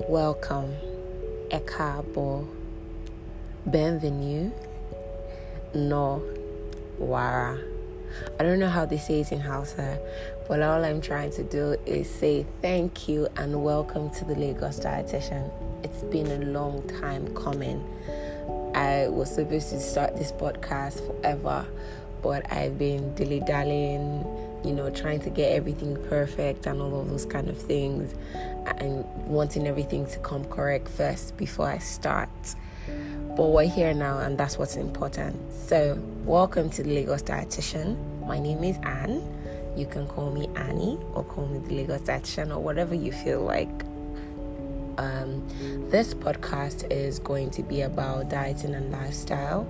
welcome, Ekabo, bienvenue, no, wara. I don't know how they say it in Hausa, but all I'm trying to do is say thank you and welcome to the Lagos Dietitian. It's been a long time coming. I was supposed to start this podcast forever, but I've been dilly dallying, you know, trying to get everything perfect and all of those kind of things, and wanting everything to come correct first before I start. But we're here now, and that's what's important. So, welcome to the Lagos Dietitian. My name is Anne. You can call me Annie or call me the Lagos Dietitian or whatever you feel like. Um, this podcast is going to be about dieting and lifestyle,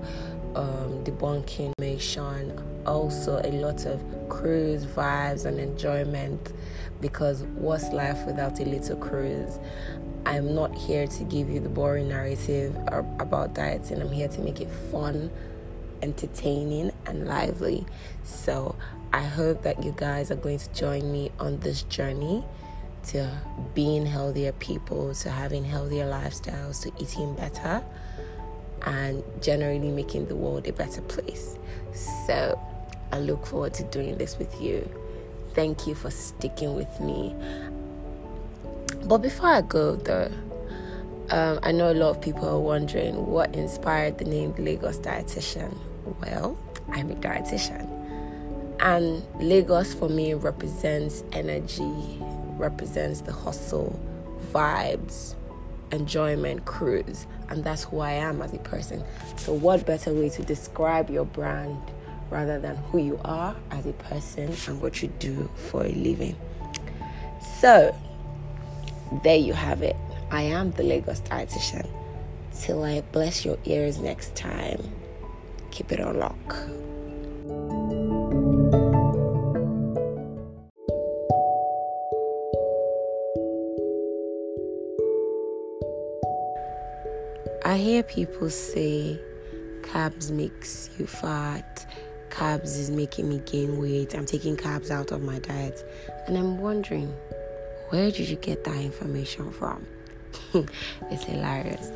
um, debunking information, also a lot of cruise vibes and enjoyment. Because what's life without a little cruise? I'm not here to give you the boring narrative about dieting. I'm here to make it fun, entertaining, and lively. So I hope that you guys are going to join me on this journey to being healthier people, to having healthier lifestyles, to eating better, and generally making the world a better place. So I look forward to doing this with you. Thank you for sticking with me. But before I go, though, um, I know a lot of people are wondering what inspired the name Lagos Dietitian. Well, I'm a dietitian, and Lagos for me represents energy, represents the hustle, vibes, enjoyment, cruise, and that's who I am as a person. So, what better way to describe your brand rather than who you are as a person and what you do for a living? So, there you have it. I am the Lagos dietitian. Till I bless your ears next time, keep it on lock. I hear people say carbs makes you fat, carbs is making me gain weight, I'm taking carbs out of my diet. And I'm wondering, where did you get that information from? it's hilarious.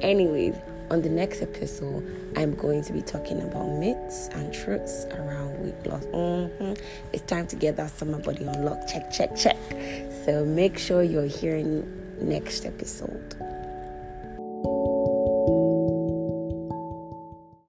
Anyways, on the next episode, I'm going to be talking about myths and truths around weight loss. Mm-hmm. It's time to get that summer body unlocked. Check, check, check. So make sure you're hearing next episode.